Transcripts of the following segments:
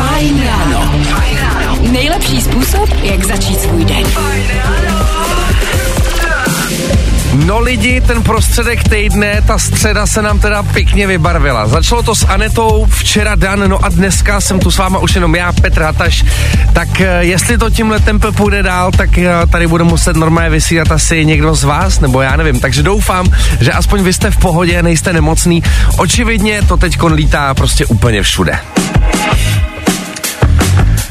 Fajn ráno. Nejlepší způsob, jak začít svůj den. No lidi, ten prostředek týdne, ta středa se nám teda pěkně vybarvila. Začalo to s Anetou, včera Dan, no a dneska jsem tu s váma už jenom já, Petr Hataš. Tak eh, jestli to tímhle tempem půjde dál, tak tady bude muset normálně vysílat asi někdo z vás, nebo já nevím. Takže doufám, že aspoň vy jste v pohodě, nejste nemocný. Očividně to teď lítá prostě úplně všude.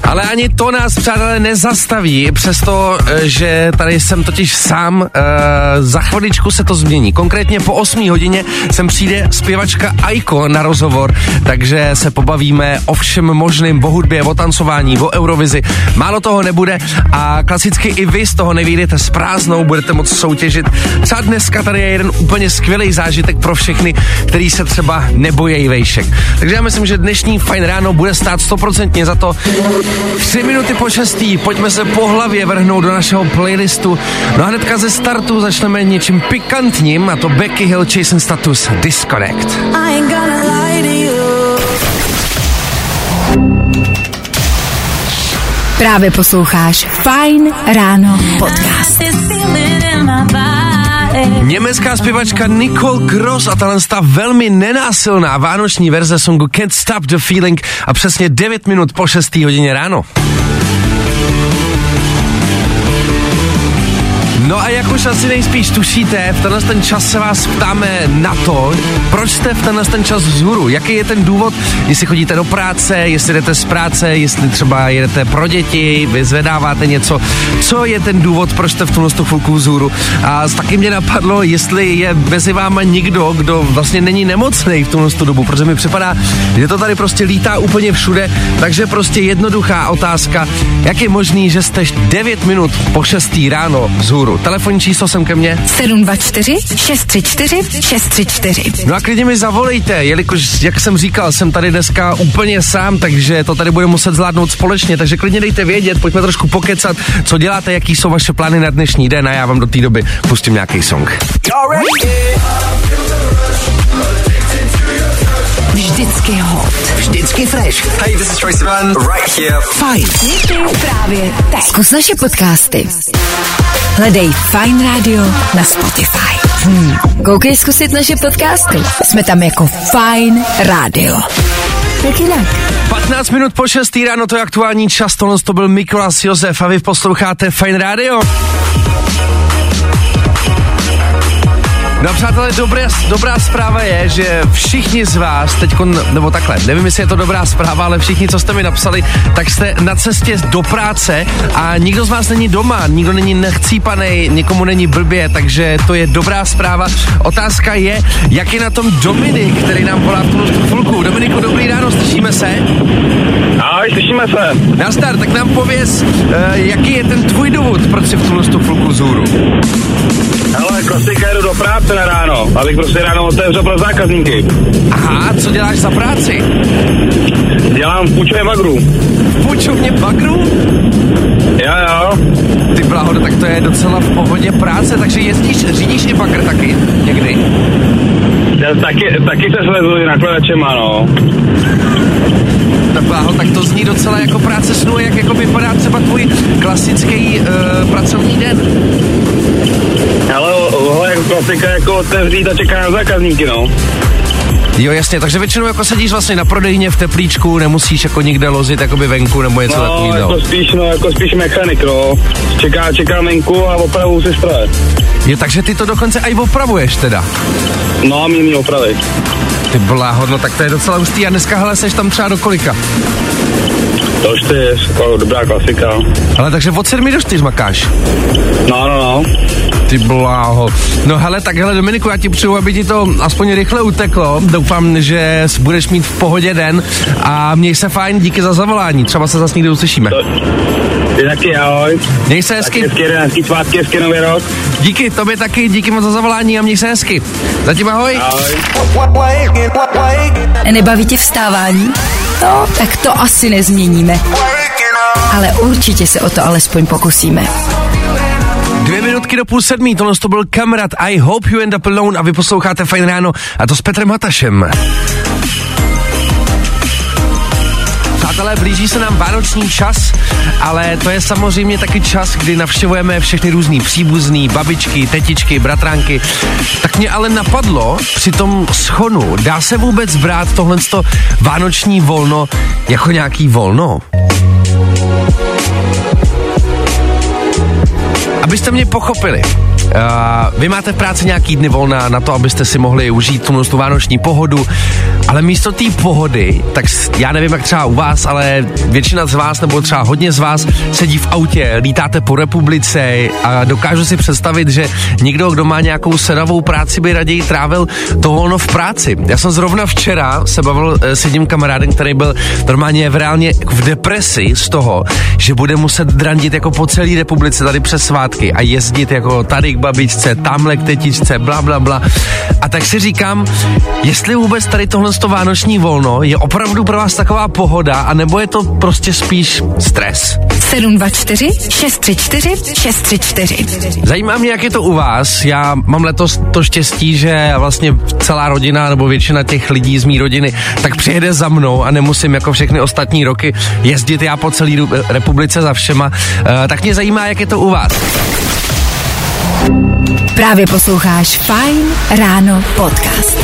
Ale ani to nás, přátelé, nezastaví, přesto, eh, že tady jsem totiž sám, e, za chviličku se to změní. Konkrétně po 8 hodině sem přijde zpěvačka Aiko na rozhovor, takže se pobavíme o všem možným, o hudbě, o tancování, o Eurovizi. Málo toho nebude a klasicky i vy z toho nevídete s prázdnou, budete moc soutěžit. Třeba dneska tady je jeden úplně skvělý zážitek pro všechny, který se třeba nebojí vejšek. Takže já myslím, že dnešní fajn ráno bude stát stoprocentně za to, Tři minuty po šestý, pojďme se po hlavě vrhnout do našeho playlistu. No a hnedka ze startu začneme něčím pikantním a to Becky Hill Jason Status Disconnect. Právě posloucháš Fine Ráno podcast. Německá zpěvačka Nicole Gross a tahle velmi nenásilná vánoční verze songu Can't Stop the Feeling a přesně 9 minut po 6. hodině ráno. No a jak už asi nejspíš tušíte, v tenhle ten čas se vás ptáme na to, proč jste v tenhle ten čas vzhůru, jaký je ten důvod, jestli chodíte do práce, jestli jdete z práce, jestli třeba jedete pro děti, vyzvedáváte něco, co je ten důvod, proč jste v tomhle chvilku vzhůru. A taky mě napadlo, jestli je mezi váma někdo, kdo vlastně není nemocný v tomhle dobu, protože mi připadá, že to tady prostě lítá úplně všude, takže prostě jednoduchá otázka, jak je možný, že jste 9 minut po 6 ráno vzhůru. Telefonní číslo sem ke mně. 724 634 634. No a klidně mi zavolejte, jelikož, jak jsem říkal, jsem tady dneska úplně sám, takže to tady bude muset zvládnout společně, takže klidně dejte vědět, pojďme trošku pokecat, co děláte, jaký jsou vaše plány na dnešní den a já vám do té doby pustím nějaký song. Vždycky hot. Vždycky fresh. Hey, this is Tracy Van. Right here. Fajn. Právě teď. Zkus naše podcasty. Hledej Fine Radio na Spotify. Hmm. Koukej zkusit naše podcasty. Jsme tam jako Fine Radio. Jak jinak? 15 minut po 6. ráno, to je aktuální čas, tohle to byl Mikolas Josef a vy posloucháte Fine Radio. No přátelé, dobré, dobrá zpráva je, že všichni z vás teď, nebo takhle, nevím, jestli je to dobrá zpráva, ale všichni, co jste mi napsali, tak jste na cestě do práce a nikdo z vás není doma, nikdo není nechcípaný, nikomu není blbě, takže to je dobrá zpráva. Otázka je, jak je na tom Dominik, který nám volá v tu chvilku. Dominiku, dobrý ráno, slyšíme se? Ahoj, slyšíme se. Nazdar, tak nám pověz, uh, jaký je ten tvůj důvod, proč si v tuhle chvilku zůru? Hele, klasika jdu do práce na ráno, abych prostě ráno otevřel pro zákazníky. Aha, co děláš za práci? Dělám v půjčovně bagru. V půjčovně bagru? Jo, jo. Ty bláho, tak to je docela v pohodě práce, takže jezdíš, řídíš i bagr taky někdy? Já taky, taky se sleduji nakladačema, no. Bláho, tak to zní docela jako práce snu, jak jako vypadá třeba tvůj klasický uh, pracovní den. Ale tohle jako klasika jako otevřít a čeká na zákazníky, no. Jo, jasně, takže většinou jako sedíš vlastně na prodejně v teplíčku, nemusíš jako nikde lozit jakoby venku nebo něco no, takového. jako spíš, no, jako spíš mechanik, no. Čeká, čeká venku a opravu si stroje. Jo, takže ty to dokonce i opravuješ teda. No, mě mi opravit. Ty bláho, no tak to je docela hustý a dneska hele, seš tam třeba do kolika? Je jako dobrá klasika. Ale takže od sedmi do čtyř makáš? No, no, no. Ty bláho. No hele, tak hele Dominiku, já ti přeju, aby ti to aspoň rychle uteklo. Doufám, že budeš mít v pohodě den a měj se fajn, díky za zavolání. Třeba se zase někdy uslyšíme. To, ty taky, ahoj. Měj se hezky. Hezky, hezky svátky, hezky nový rok. Díky, tobě taky, díky moc za zavolání a měj se hezky. Zatím ahoj. Ahoj. Nebaví tě vstávání? No, tak to asi nezměníme. Ale určitě se o to alespoň pokusíme. Minutky do půl sedmí, tohle to byl kamarád I Hope You End Up Alone a vy posloucháte Fajn ráno a to s Petrem Hatašem. hele, blíží se nám vánoční čas, ale to je samozřejmě taky čas, kdy navštěvujeme všechny různý příbuzný, babičky, tetičky, bratránky. Tak mě ale napadlo při tom schonu, dá se vůbec brát tohle vánoční volno jako nějaký volno? Abyste mě pochopili, Uh, vy máte v práci nějaký dny volna na to, abyste si mohli užít tu, tu vánoční pohodu, ale místo té pohody, tak já nevím, jak třeba u vás, ale většina z vás, nebo třeba hodně z vás, sedí v autě, lítáte po republice a dokážu si představit, že někdo, kdo má nějakou sedavou práci, by raději trávil to volno v práci. Já jsem zrovna včera se bavil eh, s jedním kamarádem, který byl normálně v reálně v depresi z toho, že bude muset drandit jako po celé republice tady přes svátky a jezdit jako tady babičce, tamhle k tetičce, bla, bla, bla. A tak si říkám, jestli vůbec tady tohle to vánoční volno je opravdu pro vás taková pohoda, anebo je to prostě spíš stres? 724 634 634 Zajímá mě, jak je to u vás. Já mám letos to štěstí, že vlastně celá rodina nebo většina těch lidí z mý rodiny tak přijede za mnou a nemusím jako všechny ostatní roky jezdit já po celé republice za všema. Uh, tak mě zajímá, jak je to u vás. Právě posloucháš Fine Ráno podcast.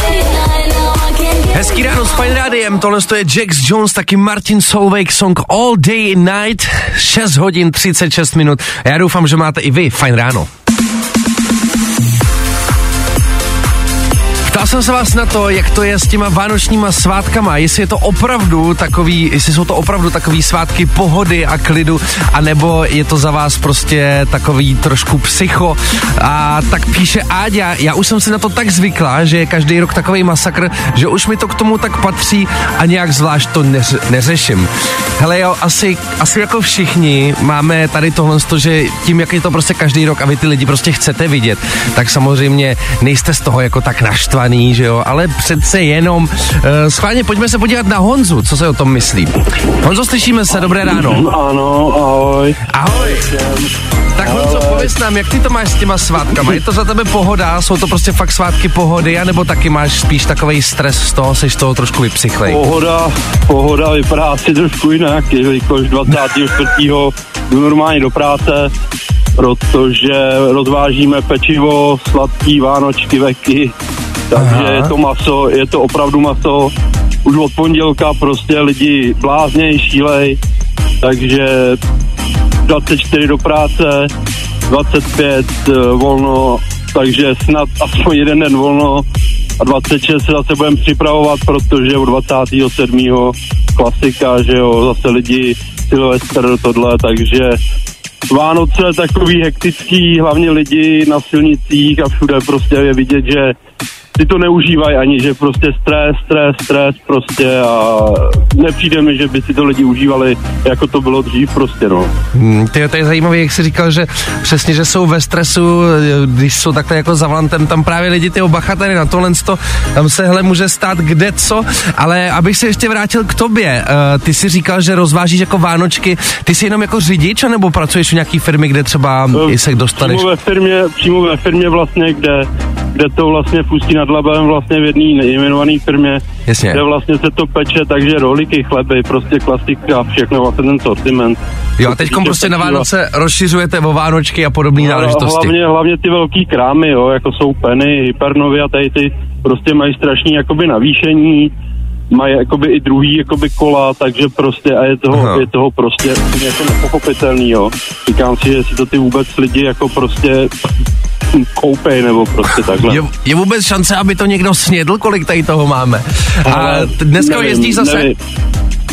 Hezký ráno s Fine Rádiem, tohle je Jax Jones, taky Martin Solveig song All Day Night, 6 hodin 36 minut. Já doufám, že máte i vy Fine Ráno. Ptal jsem se vás na to, jak to je s těma vánočníma svátkama, jestli je to opravdu takový, jestli jsou to opravdu takový svátky pohody a klidu, anebo je to za vás prostě takový trošku psycho. A tak píše Áďa, já už jsem si na to tak zvykla, že je každý rok takový masakr, že už mi to k tomu tak patří a nějak zvlášť to neř, neřeším. Hele jo, asi, asi jako všichni máme tady tohle, že tím, jak je to prostě každý rok a vy ty lidi prostě chcete vidět, tak samozřejmě nejste z toho jako tak naštvaný naštvaný, že jo, ale přece jenom. Uh, schválně pojďme se podívat na Honzu, co se o tom myslí. Honzo, slyšíme se, dobré ráno. Ano, ahoj. Ahoj. Tak Honzo, pověs nám, jak ty to máš s těma svátkama? Je to za tebe pohoda? Jsou to prostě fakt svátky pohody? anebo taky máš spíš takový stres z toho, seš toho trošku vypsychlej? Pohoda, pohoda vypadá asi trošku jinak, jelikož 24. jdu normálně do práce, protože rozvážíme pečivo, sladký, vánočky, veky, takže Aha. je to maso, je to opravdu maso. Už od pondělka prostě lidi blázněj, šílej, takže 24 do práce, 25 uh, eh, volno, takže snad aspoň jeden den volno a 26 se zase budeme připravovat, protože u 27. klasika, že jo, zase lidi Silvestr, tohle, takže Vánoce takový hektický, hlavně lidi na silnicích a všude prostě je vidět, že si to neužívají ani, že prostě stres, stres, stres prostě a nepřijde mi, že by si to lidi užívali, jako to bylo dřív prostě, no. Hmm, ty, to je zajímavé, jak jsi říkal, že přesně, že jsou ve stresu, když jsou takhle jako za volantem, tam právě lidi ty obacha tady na tohle, tam se hele může stát kde co, ale abych se ještě vrátil k tobě, uh, ty si říkal, že rozvážíš jako Vánočky, ty jsi jenom jako řidič, nebo pracuješ v nějaký firmě, kde třeba uh, se dostaneš? Přímo ve firmě, přímo ve firmě vlastně, kde, kde to vlastně pustí na nad Labem vlastně v jedné nejmenované firmě, Jasně. kde vlastně se to peče, takže rohlíky, chleby, prostě klasika, všechno vlastně ten sortiment. Jo a teď prostě na Vánoce rozšiřujete o Vánočky a podobné no, náležitosti. Hlavně, hlavně ty velký krámy, jo, jako jsou Penny, Hypernovy a tady ty prostě mají strašný jakoby navýšení, mají jakoby i druhý jakoby kola, takže prostě a je toho, je toho prostě jako nepochopitelný, jo. Říkám si, že si to ty vůbec lidi jako prostě koupej nebo prostě takhle. Je, je vůbec šance, aby to někdo snědl, kolik tady toho máme? A dneska nevím, jezdíš zase? Nevím.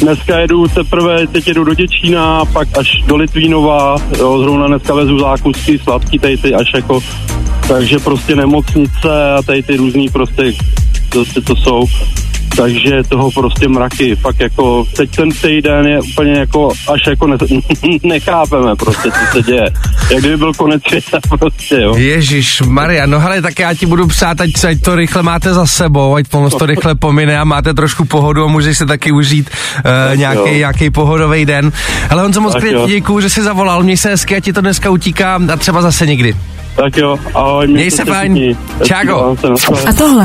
Dneska jedu teprve, teď jedu do Děčína, pak až do Litvínova, jo, zrovna dneska vezu zákusky, sladký tady ty až jako, takže prostě nemocnice a tady ty různý prostě, prostě to jsou takže toho prostě mraky, fakt jako, teď ten týden je úplně jako, až jako ne, nechápeme prostě, co se děje. Jak kdyby byl konec světa prostě, jo. Ježíš Maria, no hele, tak já ti budu přát, ať, ať to rychle máte za sebou, ať to, to rychle pomine a máte trošku pohodu a můžeš si taky užít uh, nějaký, nějaký pohodový den. Ale on se moc děkuju, že jsi zavolal, měj se hezky, a ti to dneska utíká a třeba zase někdy. Tak jo, ahoj. Měj se fajn. Čáko. A tohle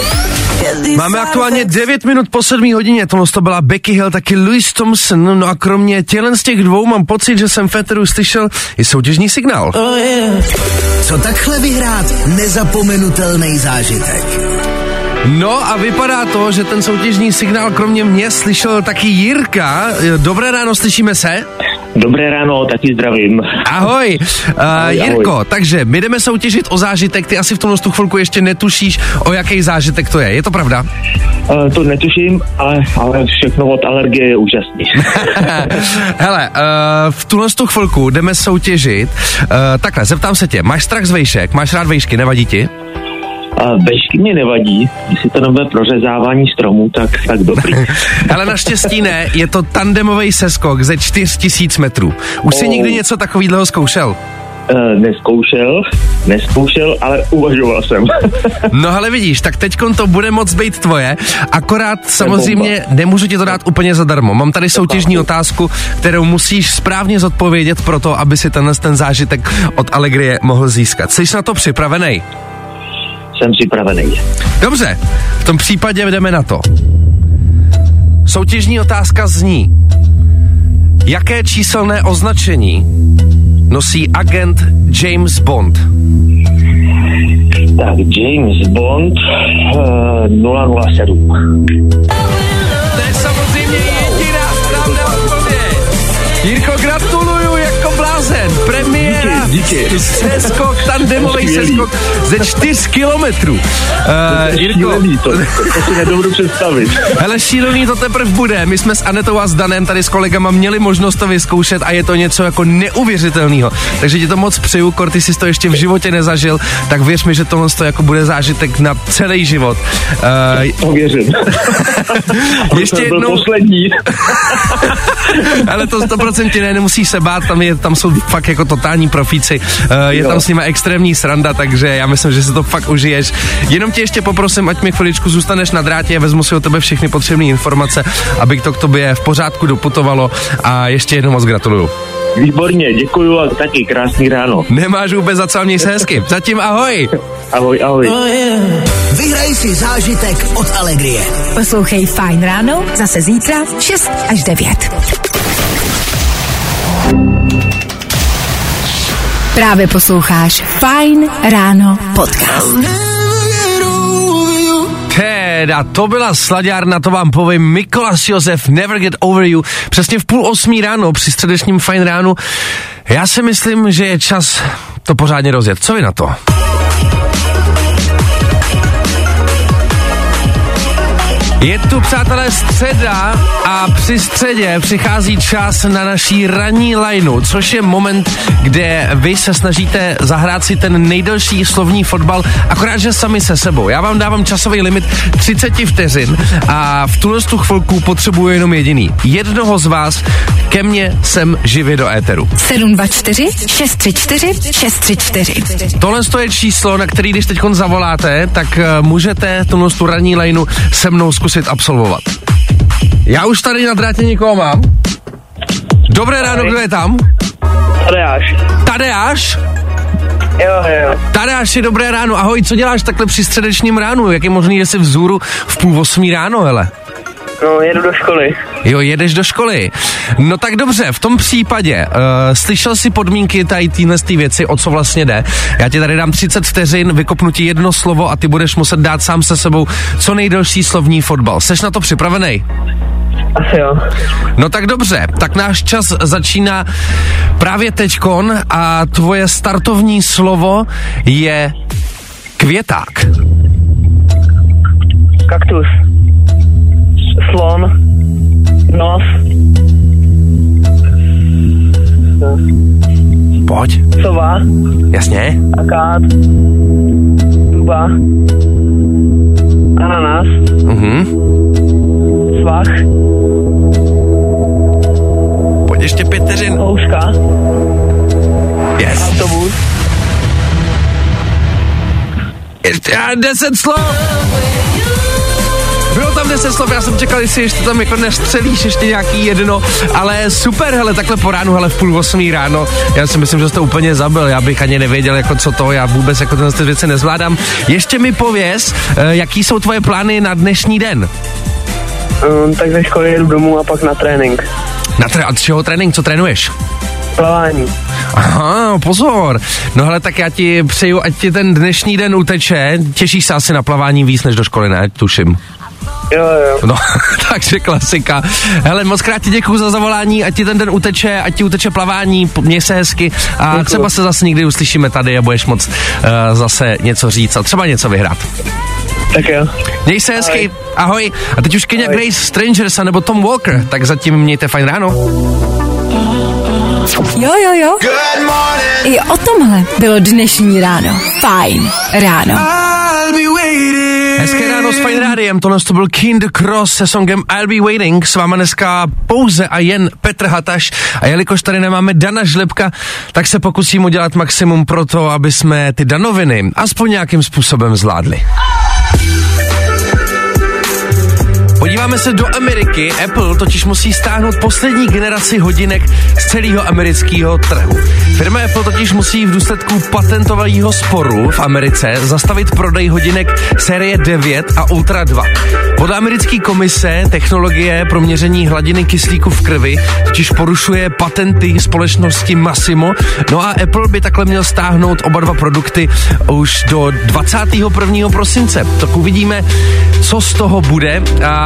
Máme aktuálně 9 minut po 7 hodině, tohle to byla Becky Hill, taky Louis Thompson, no a kromě tělen z těch dvou mám pocit, že jsem Fetteru slyšel i soutěžní signál. Co takhle vyhrát nezapomenutelný zážitek? No a vypadá to, že ten soutěžní signál kromě mě slyšel taky Jirka. Dobré ráno, slyšíme se? Dobré ráno, taky zdravím. Ahoj. Uh, ahoj. Jirko, takže my jdeme soutěžit o zážitek, ty asi v tomhle tu chvilku ještě netušíš, o jaký zážitek to je, je to pravda? Uh, to netuším, ale, ale všechno od alergie je úžasný. Hele, uh, v tuhle tu chvilku jdeme soutěžit. Uh, takhle, zeptám se tě, máš strach z vejšek, máš rád vejšky, nevadí ti? A vešky mě nevadí, jestli to nebude prořezávání stromů, tak, tak dobrý. Ale naštěstí ne, je to tandemový seskok ze 4000 metrů. Už jsi Oh. někdy něco takového zkoušel? Uh, neskoušel, neskoušel, ale uvažoval jsem. No ale vidíš, tak teď to bude moc být tvoje, akorát samozřejmě nemůžu ti to dát úplně zadarmo. Mám tady soutěžní otázku, kterou musíš správně zodpovědět pro to, aby si tenhle ten zážitek od Alegrie mohl získat. Jsi na to připravený? Jsem připravený. Dobře, v tom případě jdeme na to. Soutěžní otázka zní, jaké číselné označení nosí agent James Bond? Tak, James Bond uh, 007. Díky. Seskok, tandemový seskok ze 4 kilometrů. Uh, Jirko, Šílený to, to, to si nedovedu představit. hele, šílený to teprve bude. My jsme s Anetou a s Danem tady s kolegama měli možnost to vyzkoušet a je to něco jako neuvěřitelného. Takže ti to moc přeju, Kor, ty jsi to ještě v životě nezažil, tak věř mi, že tohle to jako bude zážitek na celý život. Uh, To věřím. Ještě Byl jednou- poslední. Ale to 100% ne, nemusíš se bát, tam, je, tam jsou fakt jako totální profíci, uh, je Jo. tam s nimi extrémní sranda, takže já myslím, že si to fakt užiješ. Jenom tě ještě poprosím, ať mi chviličku zůstaneš na drátě, vezmu si o tebe všechny potřebné informace, aby to k tobě v pořádku doputovalo a ještě jednou moc gratuluju. Výborně, děkuju a taky krásný ráno. Nemáš vůbec za co, měj se hezky. Zatím ahoj. Ahoj, ahoj. Vyhraj si zážitek od Alegrie. Poslouchej Fine ráno zase zítra v 6 až 9. Právě posloucháš Fine ráno podcast. Teda, to byla slaďárna, to vám povím, Mikolas Josef, Never Get Over You, přesně v půl osmí ráno, při středečním fajn ránu. Já si myslím, že je čas to pořádně rozjet. Co vy na to? Je tu, přátelé, středa a při středě přichází čas na naší ranní lineu, což je moment, kde vy se snažíte zahrát si ten nejdelší slovní fotbal, akorát, že sami se sebou. Já vám dávám časový limit 30 vteřin a v tuhle tu chvilku potřebuji jenom jediný. Jednoho z vás ke mně sem živě do éteru. 724 634 634. Tohle je číslo, na který když teď zavoláte, tak uh, můžete tuhle tu ranní lineu se mnou zkusit absolvovat. Já už tady na drátě někoho mám. Dobré ráno, kdo je tam? Tadeáš. Tadeáš? Jo, jo. Tadeáši, dobré ráno. Ahoj, co děláš takhle při středečním ránu? Jak je možný, že jsi vzůru v půl osmí ráno, hele? No, jedu do školy. Jo, jedeš do školy. No tak dobře, v tom případě, uh, slyšel jsi podmínky tady téhle věci, o co vlastně jde. Já ti tady dám 30 vteřin, vykopnu ti jedno slovo a ty budeš muset dát sám se sebou co nejdelší slovní fotbal. Seš na to připravený? Asi jo. No tak dobře, tak náš čas začíná právě teďkon a tvoje startovní slovo je květák. Kaktus. Slon. Nos. Pojď, Sova. jasně. Akát. Duba. Ananas. Mhm. Svach. ještě pět vteřin. Houška. Yes. Autobus. Ještě deset slov. Tam 10 slov, já jsem čekal, jestli ještě tam jako nestřelíš ještě nějaký jedno, ale super, hele, takhle po ránu, hele, v půl osmý ráno, já si myslím, že jste úplně zabil, já bych ani nevěděl, jako co to, já vůbec jako tyhle ty věci nezvládám. Ještě mi pověz, eh, jaký jsou tvoje plány na dnešní den? Um, tak ze školy jedu domů a pak na trénink. Na tré- a čeho trénink, co trénuješ? Plavání. Aha, pozor. No hele, tak já ti přeju, ať ti ten dnešní den uteče. Těšíš se asi na plavání víc než do školy, ne? Tuším. Jo, jo. No, takže klasika. Hele, moc krát ti děkuju za zavolání, ať ti ten den uteče, ať ti uteče plavání, měj se hezky a Děkuju. třeba se zase někdy uslyšíme tady a budeš moc uh, zase něco říct a třeba něco vyhrát. Tak jo. Měj se hezky, ahoj. A teď už Kenya Ahoj. Grace, Strangers a nebo Tom Walker, tak zatím mějte fajn ráno. Jo, jo, jo. I o tomhle bylo dnešní ráno. Fajn ráno. S Fine Rádiem, tohle to byl the Cross se songem I'll Be Waiting, s váma dneska pouze a jen Petr Hataš. A jelikož tady nemáme Dana Žlebka, tak se pokusím udělat maximum pro to, aby jsme ty danoviny aspoň nějakým způsobem zvládli. Podíváme se do Ameriky. Apple totiž musí stáhnout poslední generaci hodinek z celého amerického trhu. Firma Apple totiž musí v důsledku patentového sporu v Americe zastavit prodej hodinek série 9 a Ultra 2. Podle americké komise technologie pro měření hladiny kyslíku v krvi totiž porušuje patenty společnosti Massimo. No a Apple by takhle měl stáhnout oba dva produkty už do 21. prosince. Tak uvidíme, co z toho bude.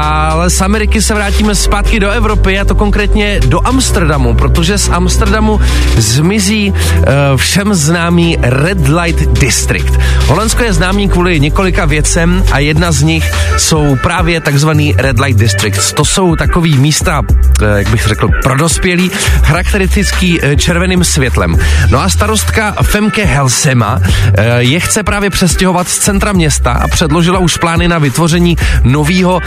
Ale z Ameriky se vrátíme zpátky do Evropy, a to konkrétně do Amsterdamu, protože z Amsterdamu zmizí uh, všem známý Red Light District. Holandsko je známý kvůli několika věcem a jedna z nich jsou právě takzvaný Red Light Districts. To jsou takový místa, uh, jak bych řekl, pro dospělí, charakteristický uh, červeným světlem. No a starostka Femke Helsema je chce právě přestěhovat z centra města a předložila už plány na vytvoření nového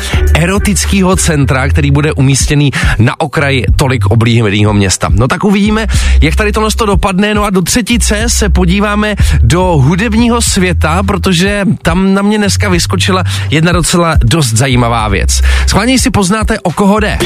erotického centra, který bude umístěný na okraji tolik oblíbeného města. No tak uvidíme, jak tady tohle to dopadne. No a do třetice se podíváme do hudebního světa, protože tam na mě dneska vyskočila jedna docela dost zajímavá věc. Schválně si poznáte, o koho jde.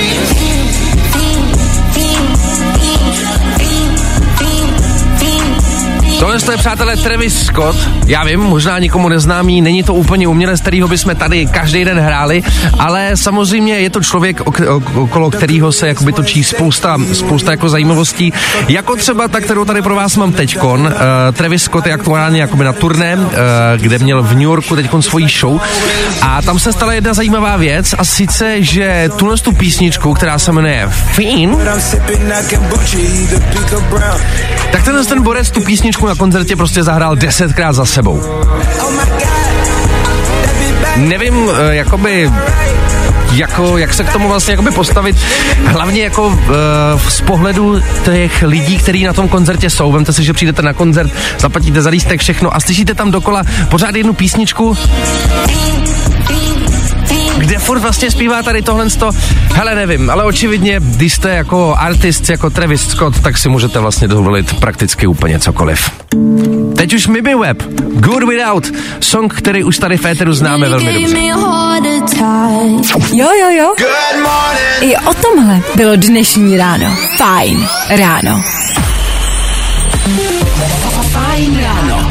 Tohle je, přátelé, Travis Scott. Já vím, možná nikomu neznámý, není to úplně umělec, kterýho bychom tady každý den hráli, ale samozřejmě je to člověk, ok- ok- okolo kterého se jakoby točí spousta, spousta jako zajímavostí. Jako třeba ta, kterou tady pro vás mám teďkon. Uh, Travis Scott je aktuálně jakoby na turné, uh, kde měl v New Yorku teďkon svoji show. A tam se stala jedna zajímavá věc a sice, že tuhle tu písničku, která se jmenuje Fiend, tak tenhle ten borec tu písničku na koncertě prostě zahrál desetkrát za sebou. Nevím, eh, jakoby jako, jak se k tomu vlastně jakoby postavit, hlavně jako uh, z pohledu těch lidí, kteří na tom koncertě jsou. Vemte si, že přijdete na koncert, zaplatíte za lístek všechno a slyšíte tam dokola pořád jednu písničku, kde furt vlastně zpívá tady tohle sto. Hele, nevím, ale očividně, když jste jako artist, jako Travis Scott, tak si můžete vlastně dovolit prakticky úplně cokoliv. Teď už Mimi Web, Good Without, song, který už tady v éteru známe velmi dobře. Jo, jo, jo. I o tomhle bylo dnešní ráno. Fajn ráno. Fajn ráno.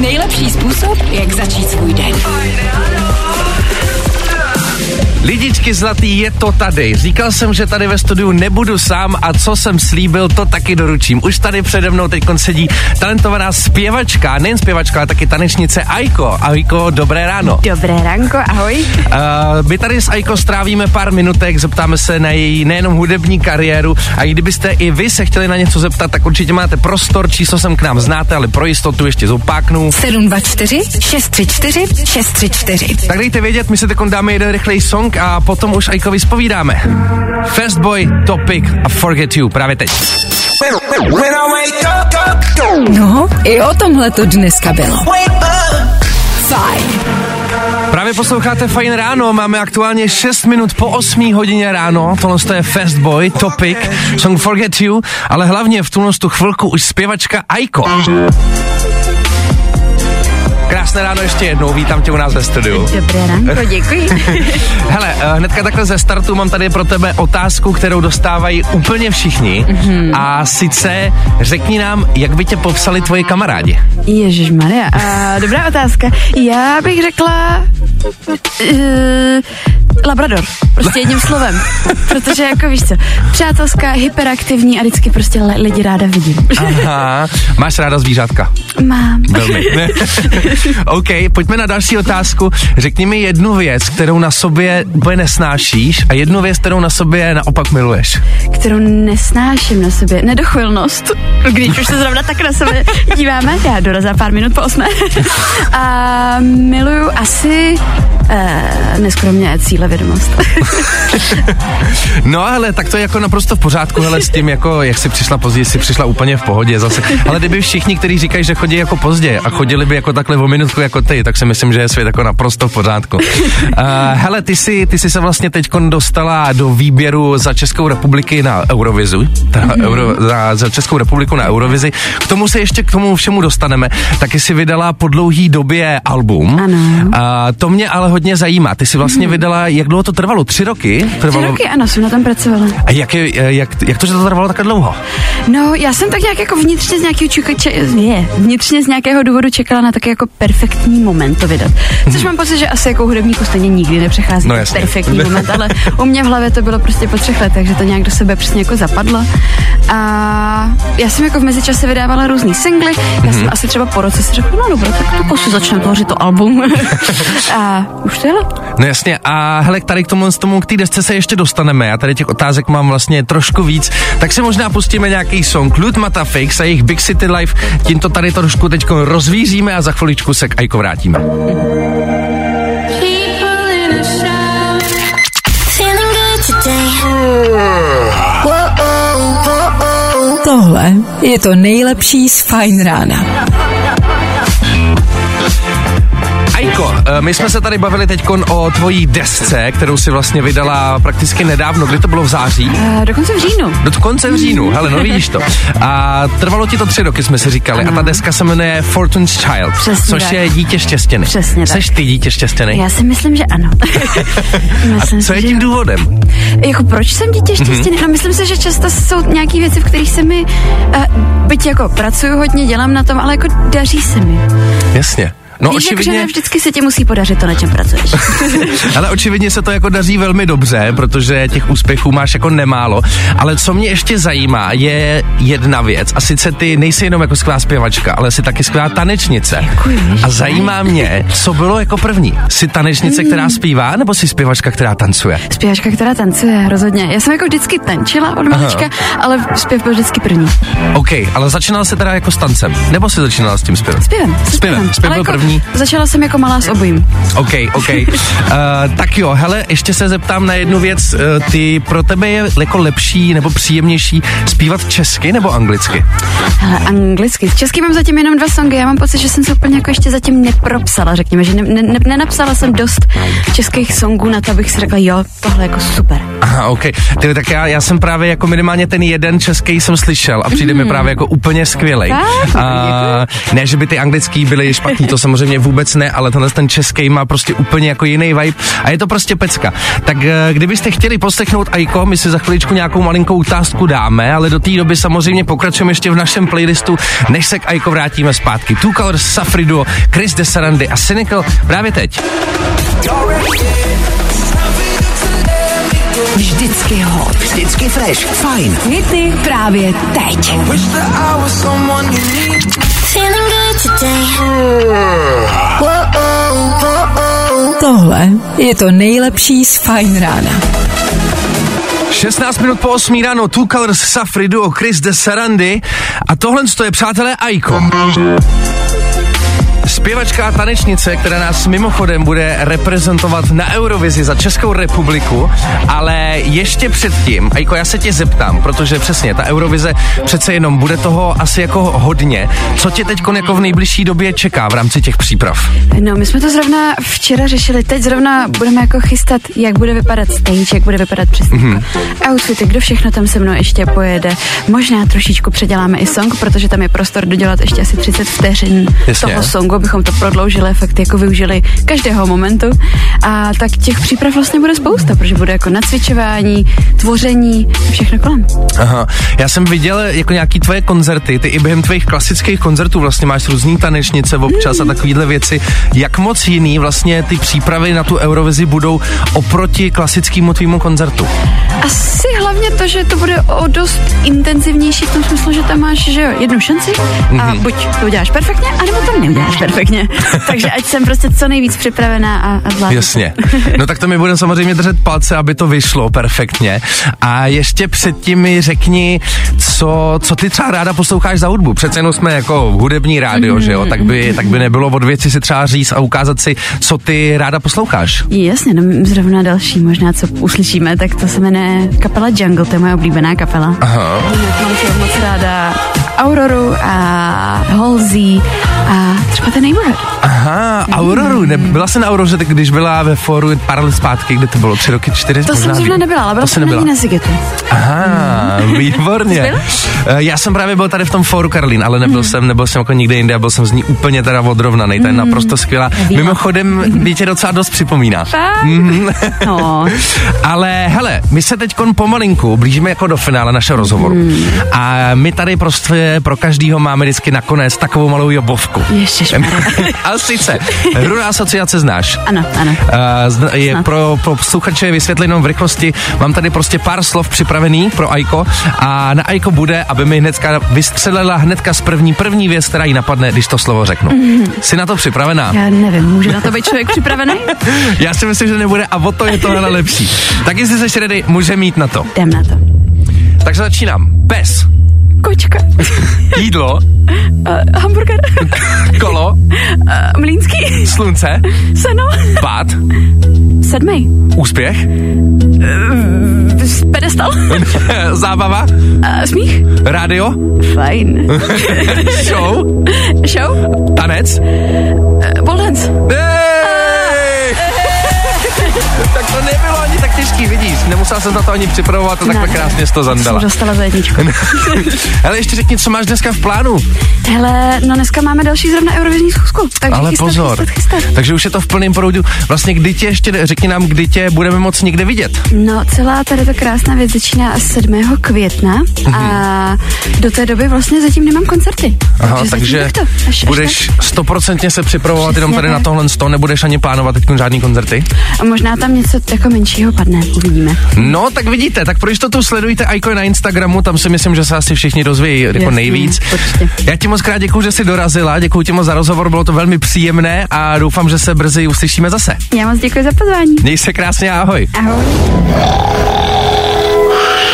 Nejlepší způsob, jak začít svůj den. Lidičky zlatý, je to tady. Říkal jsem, že tady ve studiu nebudu sám a co jsem slíbil, to taky doručím. Už tady přede mnou teď sedí talentovaná zpěvačka, nejen zpěvačka, ale taky tanečnice Aiko. Aiko, dobré ráno. Dobré ránko, ahoj. Uh, my tady s Aiko strávíme pár minutek, zeptáme se na její nejenom hudební kariéru a i kdybyste i vy se chtěli na něco zeptat, tak určitě máte prostor, číslo sem k nám znáte, ale pro jistotu ještě zopáknu. 724 634 634. Tak dejte vědět, my se teď dáme jeden rychlej song a potom už Aiko vyspovídáme. Fastboy, Topic a Forget You právě teď. No, i o tomhle to dneska bylo. Fajn. Právě posloucháte Fajn ráno, máme aktuálně 6 minut po 8 hodině ráno, tohle je Fast Boy, Topic, song Forget You, ale hlavně v tuhle tu chvilku už zpěvačka Aiko. Krásné ráno ještě jednou, vítám tě u nás ve studiu. Dobré ránko, děkuji. Hele, eh, hnedka takhle ze startu mám tady pro tebe otázku, kterou dostávají úplně všichni. Mhm. Mm-hmm. A sice řekni nám, jak by tě popsali tvoji kamarádi. Ježíš Maria, dobrá otázka. Já bych řekla uh, Labrador, prostě jedním slovem. Protože jako víš co, přátelská, hyperaktivní a vždycky prostě le- lidi ráda vidím. Aha, máš ráda zvířátka? Mám. Velmi. OK, pojďme na další otázku. Řekni mi jednu věc, kterou na sobě úplně nesnášíš a jednu věc, kterou na sobě naopak miluješ. Kterou nesnáším na sobě. Nedochvilnost, když už se zrovna tak na sebe díváme. Já dorazím pár minut po osmé. a miluju asi uh, neskromně cílevědomost. No ale tak to je jako naprosto v pořádku, hele s tím jako, jak jsi přišla pozdě, jsi přišla úplně v pohodě zase. Ale kdyby všichni, kteří říkají, že chodí jako pozdě a chodili by jako takhle o minutku jako ty, tak si myslím, že je svět jako naprosto v pořádku. Uh, hele, ty jsi, ty jsi se vlastně teď dostala do výběru za Českou republiky na Eurovizu, teda Euro, za, za Českou republiku na Eurovizi. K tomu se ještě k tomu všemu dostaneme. Taky si vydala po dlouhý době album. Ano. A to mě ale hodně zajímá. Ty si vlastně vydala, jak dlouho to trvalo? Tři roky? Tři Trvalo, roky, ano, jsem na tom pracovala. a jak, je, jak, jak to, že to trvalo tak dlouho? No, já jsem tak nějak jako vnitřně z nějakého čeka, če, je, vnitřně z nějakého důvodu čekala na taky jako perfektní moment to vydat. Což mám pocit, že asi jako hudebníku stejně nikdy nepřechází No jasně. perfektní moment, ale u mě v hlavě to bylo prostě po třech letech, že to nějak do sebe přesně jako zapadlo. A já jsem jako v mezičase vydávala různý singly, já jsem asi třeba po roce si řekla, no dobré, tak jako si začneme tvořit to album. a už to jelo. No jasně, a hele, tady k tomu, tomu k té desce se ještě dostaneme. Já tady těch otázek mám vlastně trošku víc, tak si možná pustíme nějaký song. Lut Mata Fakes a jejich Big City Life. Tím to tady trošku teď rozvíříme a za chviličku se k Aiko vrátíme. Tohle je to nejlepší z Fajn rána. Aiko, eh, my jsme se tady bavili teď o tvojí desce, kterou si vlastně vydala prakticky nedávno. Kdy to bylo v září? A dokonce v říjnu. Do konce v říjnu, hele, no vidíš to. A trvalo ti to tři roky, jsme si říkali. A ta deska se jmenuje Fortune's Child, Přesně což tak. je dítě štěstěny. Přesně tak. Seš ty dítě štěstěny? Já si myslím, že ano. myslím Co si, je že tím jo. důvodem? Jako proč jsem dítě štěstěný? Mm-hmm. No myslím si, že často jsou nějaké věci, v kterých se mi, uh, byť jako pracuju hodně, dělám na tom, ale jako daří se mi. Jasně. No Víš, očividně, ne vždycky se ti musí podařit to, na čem pracuješ. ale očividně se to jako daří velmi dobře, protože těch úspěchů máš jako nemálo. Ale co mě ještě zajímá, je jedna věc. A sice ty nejsi jenom jako skvělá zpěvačka, ale jsi taky skvělá tanečnice. Děkuji, A zajímá mě, co bylo jako první. Jsi tanečnice, která zpívá, nebo jsi zpěvačka, která tancuje? Zpěvačka, která tancuje, rozhodně. Já jsem jako vždycky tančila od malička, ale zpěv byl vždycky první. OK, ale začínala se teda jako s tancem, nebo jsi začínala s tím zpěvem? Zpěvem. Zpěvem, zpěv Ale byl jako, první. Začala jsem jako malá s obojím. OK, OK. Uh, tak jo, hele, ještě se zeptám na jednu věc. Uh, ty pro tebe je jako lepší nebo příjemnější zpívat česky nebo anglicky? Hele, anglicky. V česky mám zatím jenom dva songy. Já mám pocit, že jsem se úplně jako ještě zatím nepropsala, řekněme, že ne, ne, ne, nenapsala jsem dost českých songů na to, abych si řekla, jo, tohle je jako super. Aha, OK. Ty, tak já, já jsem právě jako minimálně ten jeden český jsem slyšel a přijde mi právě jako úplně skvělej. Tak, A, ne, že by ty anglický byly špatný, to samozřejmě vůbec ne, ale tenhle ten český má prostě úplně jako jiný vibe a je to prostě pecka. Tak eh, kdybyste chtěli poslechnout Aiko, my si za chviličku nějakou malinkou otázku dáme, ale do té doby samozřejmě pokračujeme ještě v našem playlistu, než se k Aiko vrátíme zpátky. Two Colors, Safriduo, Chris Desarandy a Cynical právě teď. Vždycky hot. Vždycky fresh. Fajn. Hity právě teď. Tohle je to nejlepší z Fajn rána. 16 minut po 8 ráno, Two Colors, Safri Duo, Chris de Sarandy a tohle to je, přátelé, Aiko. Zpěvačka a tanečnice, která nás mimochodem bude reprezentovat na Eurovizi za Českou republiku, ale ještě předtím, Ajko, já se tě zeptám, protože přesně, ta Eurovize přece jenom bude toho asi jako hodně. Co tě teď jako v nejbližší době čeká v rámci těch příprav? No, my jsme to zrovna včera řešili, teď zrovna budeme jako chystat, jak bude vypadat stage, jak bude vypadat přesně mm-hmm. outfity, kdo všechno tam se mnou ještě pojede. Možná trošičku předěláme i song, protože tam je prostor dodělat ještě asi 30 vteřin Jasně. toho songu, abychom to prodloužili, fakt jako využili každého momentu. A tak těch příprav vlastně bude spousta, protože bude jako nacvičování, tvoření, všechno kolem. Aha, já jsem viděl jako nějaký tvoje koncerty, ty i během tvých klasických koncertů vlastně máš různý tanečnice občas a takovýhle věci. Jak moc jiný vlastně ty přípravy na tu Eurovizi budou oproti klasickému tvýmu koncertu? Asi hlavně to, že to bude o dost intenzivnější v tom smyslu, že tam máš že jo, jednu šanci a Mhm. buď to uděláš perfektně, anebo to neuděláš perfektně. Takže ať jsem prostě co nejvíc připravená a, a zvládnu. Jasně. No tak to mi budeme samozřejmě držet palce, aby to vyšlo perfektně. A ještě předtím mi řekni, co, co ty třeba ráda posloucháš za hudbu. Přece jenom jsme jako hudební rádio, že jo? Tak by, tak by nebylo od věci si třeba říct a ukázat si, co ty ráda posloucháš. Jasně, no zrovna další možná, co uslyšíme, tak to se jmenuje kapela Jungle, to je moje oblíbená kapela. Aha. Mám moc ráda Auroru a Halsey a třeba ten Neighborhood. Aha, Auroru. Ne, byla jsi na Auroře, tak když byla ve fóru pár let zpátky, kde to bylo? Tři roky, čtyři? To možná jsem zrovna nebyla, ale byla to jsem nebyla. na Zigetu. Aha, výborně. Jsi byl? Eh, Já jsem právě byl tady v tom fóru Karlín, ale nebyl jsem, nebyl jsem jako nikde jinde a byl jsem z ní úplně teda odrovnaný. Ta je naprosto skvělá. Mimochodem, mě tě docela dost připomíná. Mhm. No. Ale hele, my se teď pomalinku blížíme jako do finále našeho rozhovoru. A my tady prostě pro každýho máme vždycky nakonec takovou malou jobovku. Ježišmarja. A sice, Runa asociace znáš. Ano, ano. Uh, je Snad. pro, pro posluchače vysvětlit jenom v rychlosti. Mám tady prostě pár slov připravený pro Aiko a na Aiko bude, aby mi hnedka vystřelila hnedka z první první věc, která jí napadne, když to slovo řeknu. Mhm. Jsi na to připravená? Já nevím, může na to být člověk připravený? Já si myslím, že nebude a o to je tohle lepší. Tak jestli jsi ready, může mít na to. Jdem na to. Takže začínám. Pes, Kočka. jídlo, Uh, hamburger. kolo, Uh, mlínský. slunce, Seno. pád, Sedmý. úspěch, Uh, pedestal. zábava, Uh, smích. rádio, Fajn. show, Show. tanec. Uh, pole dance. Nemusela jsem na to ani připravovat a takhle Ne. krásně to zandala. Jsem dostala za jedničku. Ale ještě řekni, co máš dneska v plánu. Hele, no dneska máme další zrovna eurovizní schůzku. Takže Ale chystat, pozor. Chystat, chystat. Takže už je to v plném proudu. Vlastně kdy tě ještě, řekni nám, kdy tě budeme moc někde vidět. No, celá tady ta krásná věc začíná 7. května a do té doby vlastně zatím nemám koncerty. Aha, takže až- až budeš stoprocentně se připravovat jenom Přesně tady na tak. tohle sto, nebudeš ani plánovat teď žádný koncerty. A možná tam něco jako menšího padne, uvidíme. No, tak vidíte, tak pro jistotu sledujte Aiko na Instagramu, tam si myslím, že se asi všichni dozvějí jako Jasně, nejvíc. určitě. Já ti moc krát děkuji, že jsi dorazila, děkuji ti moc za rozhovor, bylo to velmi příjemné a doufám, že se brzy uslyšíme zase. Já moc děkuji za pozvání. Měj se krásně, ahoj. Ahoj.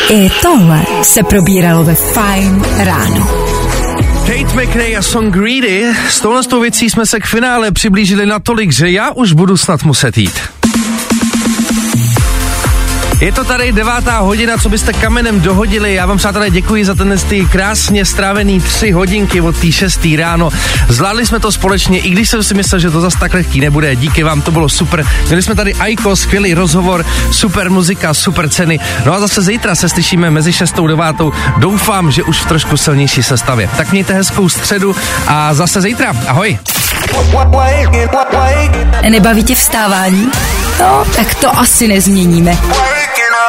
I tohle se probíralo ve Fine ráno. Kate McRae a Song Greedy. S touhle s tou věcí jsme se k finále přiblížili natolik, že já už budu snad muset jít. Je to tady devátá hodina, co byste kamenem dohodili. Já vám přátelé děkuji za ten ty krásně strávený tři hodinky od té šestý ráno. Zvládli jsme to společně, i když jsem si myslel, že to zas tak lehký nebude. Díky vám, to bylo super. Měli jsme tady Aiko, skvělý rozhovor, super muzika, super ceny. No a zase zítra se slyšíme mezi šestou devátou. Doufám, že už v trošku silnější sestavě. Tak mějte hezkou středu a zase zítra. Ahoj. Nebaví tě vstávání? No, tak to asi nezměníme.